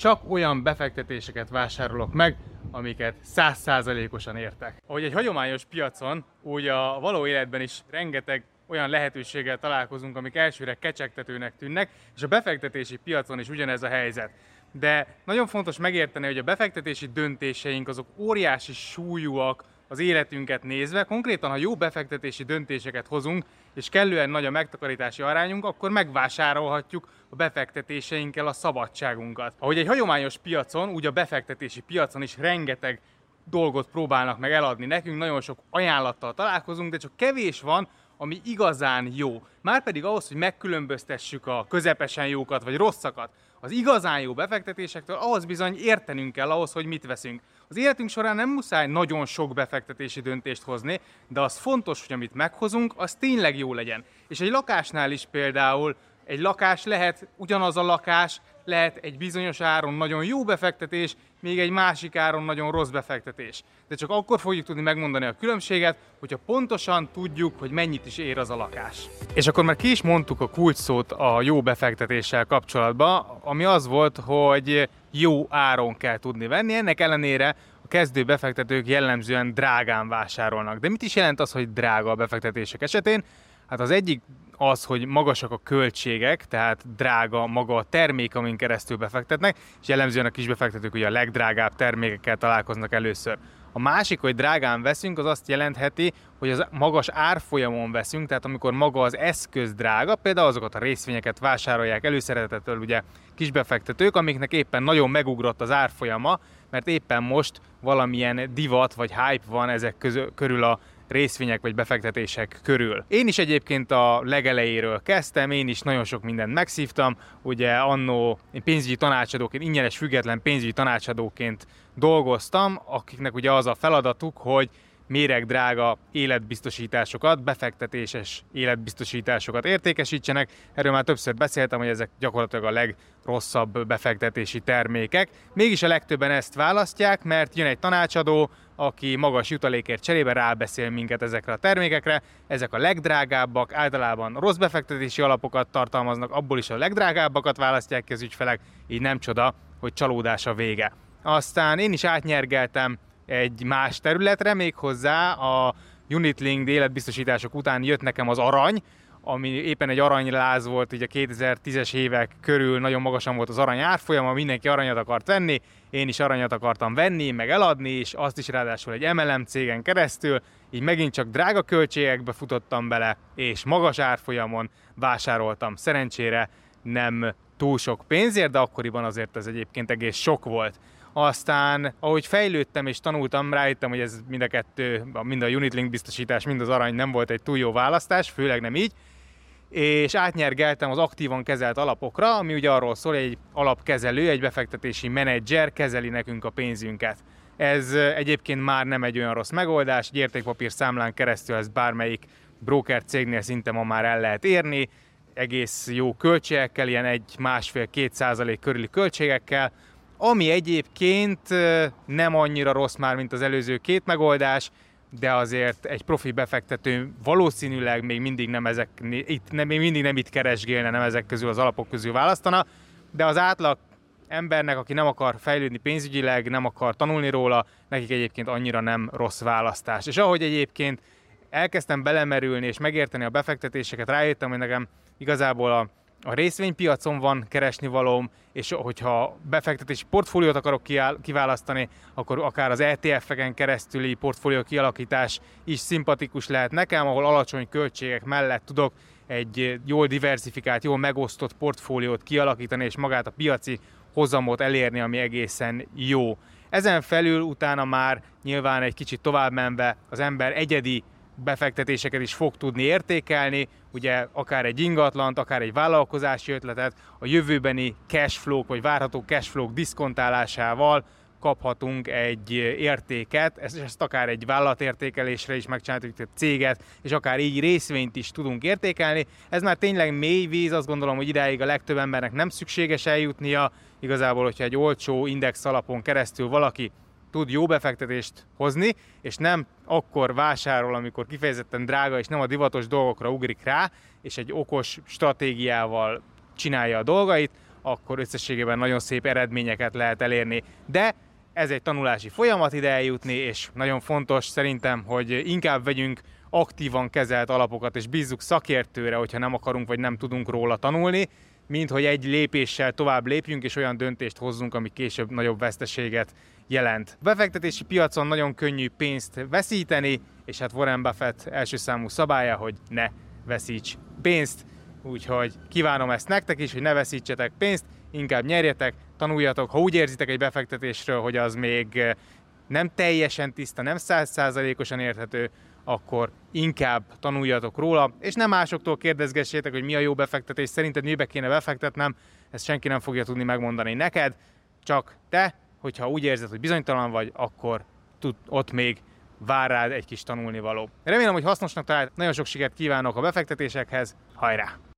csak olyan befektetéseket vásárolok meg, amiket százszázalékosan értek. Ahogy egy hagyományos piacon, úgy a való életben is rengeteg olyan lehetőséggel találkozunk, amik elsőre kecsegtetőnek tűnnek, és a befektetési piacon is ugyanez a helyzet. De nagyon fontos megérteni, hogy a befektetési döntéseink azok óriási súlyúak az életünket nézve. Konkrétan, ha jó befektetési döntéseket hozunk, és kellően nagy a megtakarítási arányunk, akkor megvásárolhatjuk a befektetéseinkkel a szabadságunkat. Ahogy egy hagyományos piacon, úgy a befektetési piacon is rengeteg dolgot próbálnak meg eladni nekünk, nagyon sok ajánlattal találkozunk, de csak kevés van, ami igazán jó. Márpedig ahhoz, hogy megkülönböztessük a közepesen jókat vagy rosszakat, az igazán jó befektetésektől, ahhoz bizony értenünk kell ahhoz, hogy mit veszünk. Az életünk során nem muszáj nagyon sok befektetési döntést hozni, de az fontos, hogy amit meghozunk, az tényleg jó legyen. És egy lakásnál is például egy lakás lehet ugyanaz a lakás, lehet egy bizonyos áron nagyon jó befektetés, még egy másik áron nagyon rossz befektetés. De csak akkor fogjuk tudni megmondani a különbséget, hogyha pontosan tudjuk, hogy mennyit is ér az a lakás. És akkor már ki is mondtuk a kulcsszót a jó befektetéssel kapcsolatban, ami az volt, hogy jó áron kell tudni venni. Ennek ellenére a kezdő befektetők jellemzően drágán vásárolnak. De mit is jelent az, hogy drága a befektetések esetén? Hát az egyik az, hogy magasak a költségek, tehát drága maga a termék, amin keresztül befektetnek, és jellemzően a kisbefektetők ugye a legdrágább termékekkel találkoznak először. A másik, hogy drágán veszünk, az azt jelentheti, hogy az magas árfolyamon veszünk, tehát amikor maga az eszköz drága, például azokat a részvényeket vásárolják előszeretettől ugye kisbefektetők, amiknek éppen nagyon megugrott az árfolyama, mert éppen most valamilyen divat vagy hype van ezek közül, körül a részvények vagy befektetések körül. Én is egyébként a legelejéről kezdtem, én is nagyon sok mindent megszívtam, ugye annó én pénzügyi tanácsadóként, ingyenes független pénzügyi tanácsadóként dolgoztam, akiknek ugye az a feladatuk, hogy méreg drága életbiztosításokat, befektetéses életbiztosításokat értékesítsenek. Erről már többször beszéltem, hogy ezek gyakorlatilag a legrosszabb befektetési termékek. Mégis a legtöbben ezt választják, mert jön egy tanácsadó, aki magas jutalékért cserébe rábeszél minket ezekre a termékekre. Ezek a legdrágábbak, általában rossz befektetési alapokat tartalmaznak, abból is a legdrágábbakat választják ki az ügyfelek, így nem csoda, hogy csalódás a vége. Aztán én is átnyergeltem egy más területre, még hozzá a Unit Link életbiztosítások után jött nekem az arany, ami éppen egy aranyláz volt, így a 2010-es évek körül nagyon magasan volt az arany árfolyama, mindenki aranyat akart venni, én is aranyat akartam venni, meg eladni, és azt is ráadásul egy MLM cégen keresztül, így megint csak drága költségekbe futottam bele, és magas árfolyamon vásároltam. Szerencsére nem túl sok pénzért, de akkoriban azért ez egyébként egész sok volt. Aztán, ahogy fejlődtem és tanultam, rájöttem, hogy ez mind a kettő, mind a Unitlink biztosítás, mind az arany nem volt egy túl jó választás, főleg nem így, és átnyergeltem az aktívan kezelt alapokra, ami ugye arról szól, hogy egy alapkezelő, egy befektetési menedzser kezeli nekünk a pénzünket. Ez egyébként már nem egy olyan rossz megoldás, egy értékpapír számlán keresztül ez bármelyik broker cégnél szinte ma már el lehet érni, egész jó költségekkel, ilyen egy másfél-két százalék körüli költségekkel, ami egyébként nem annyira rossz már, mint az előző két megoldás, de azért egy profi befektető valószínűleg még mindig nem ezek, itt nem, még mindig nem itt keresgélne, nem ezek közül az alapok közül választana, de az átlag embernek, aki nem akar fejlődni pénzügyileg, nem akar tanulni róla, nekik egyébként annyira nem rossz választás. És ahogy egyébként elkezdtem belemerülni és megérteni a befektetéseket, rájöttem, hogy nekem igazából a a részvénypiacon van keresni valóm, és hogyha befektetési portfóliót akarok kiválasztani, akkor akár az ETF-eken keresztüli portfólió kialakítás is szimpatikus lehet nekem, ahol alacsony költségek mellett tudok egy jól diversifikált, jól megosztott portfóliót kialakítani, és magát a piaci hozamot elérni, ami egészen jó. Ezen felül utána már nyilván egy kicsit tovább menve az ember egyedi befektetéseket is fog tudni értékelni, ugye akár egy ingatlant, akár egy vállalkozási ötletet, a jövőbeni cashflow vagy várható cashflow diszkontálásával kaphatunk egy értéket, ezt, ezt akár egy vállalatértékelésre is megcsináltuk, egy céget, és akár így részvényt is tudunk értékelni. Ez már tényleg mély víz, azt gondolom, hogy idáig a legtöbb embernek nem szükséges eljutnia, igazából, hogyha egy olcsó index alapon keresztül valaki tud jó befektetést hozni, és nem akkor vásárol, amikor kifejezetten drága, és nem a divatos dolgokra ugrik rá, és egy okos stratégiával csinálja a dolgait, akkor összességében nagyon szép eredményeket lehet elérni. De ez egy tanulási folyamat ide eljutni, és nagyon fontos szerintem, hogy inkább vegyünk aktívan kezelt alapokat, és bízzuk szakértőre, hogyha nem akarunk, vagy nem tudunk róla tanulni, mint hogy egy lépéssel tovább lépjünk, és olyan döntést hozzunk, ami később nagyobb veszteséget jelent. A befektetési piacon nagyon könnyű pénzt veszíteni, és hát Warren Buffett első számú szabálya, hogy ne veszíts pénzt. Úgyhogy kívánom ezt nektek is, hogy ne veszítsetek pénzt, inkább nyerjetek, tanuljatok. Ha úgy érzitek egy befektetésről, hogy az még nem teljesen tiszta, nem százszázalékosan érthető, akkor inkább tanuljatok róla, és nem másoktól kérdezgessétek, hogy mi a jó befektetés, szerinted mibe kéne befektetnem, ezt senki nem fogja tudni megmondani neked, csak te, hogyha úgy érzed, hogy bizonytalan vagy, akkor tud, ott még vár rád egy kis tanulnivaló. Remélem, hogy hasznosnak talált, nagyon sok sikert kívánok a befektetésekhez, hajrá!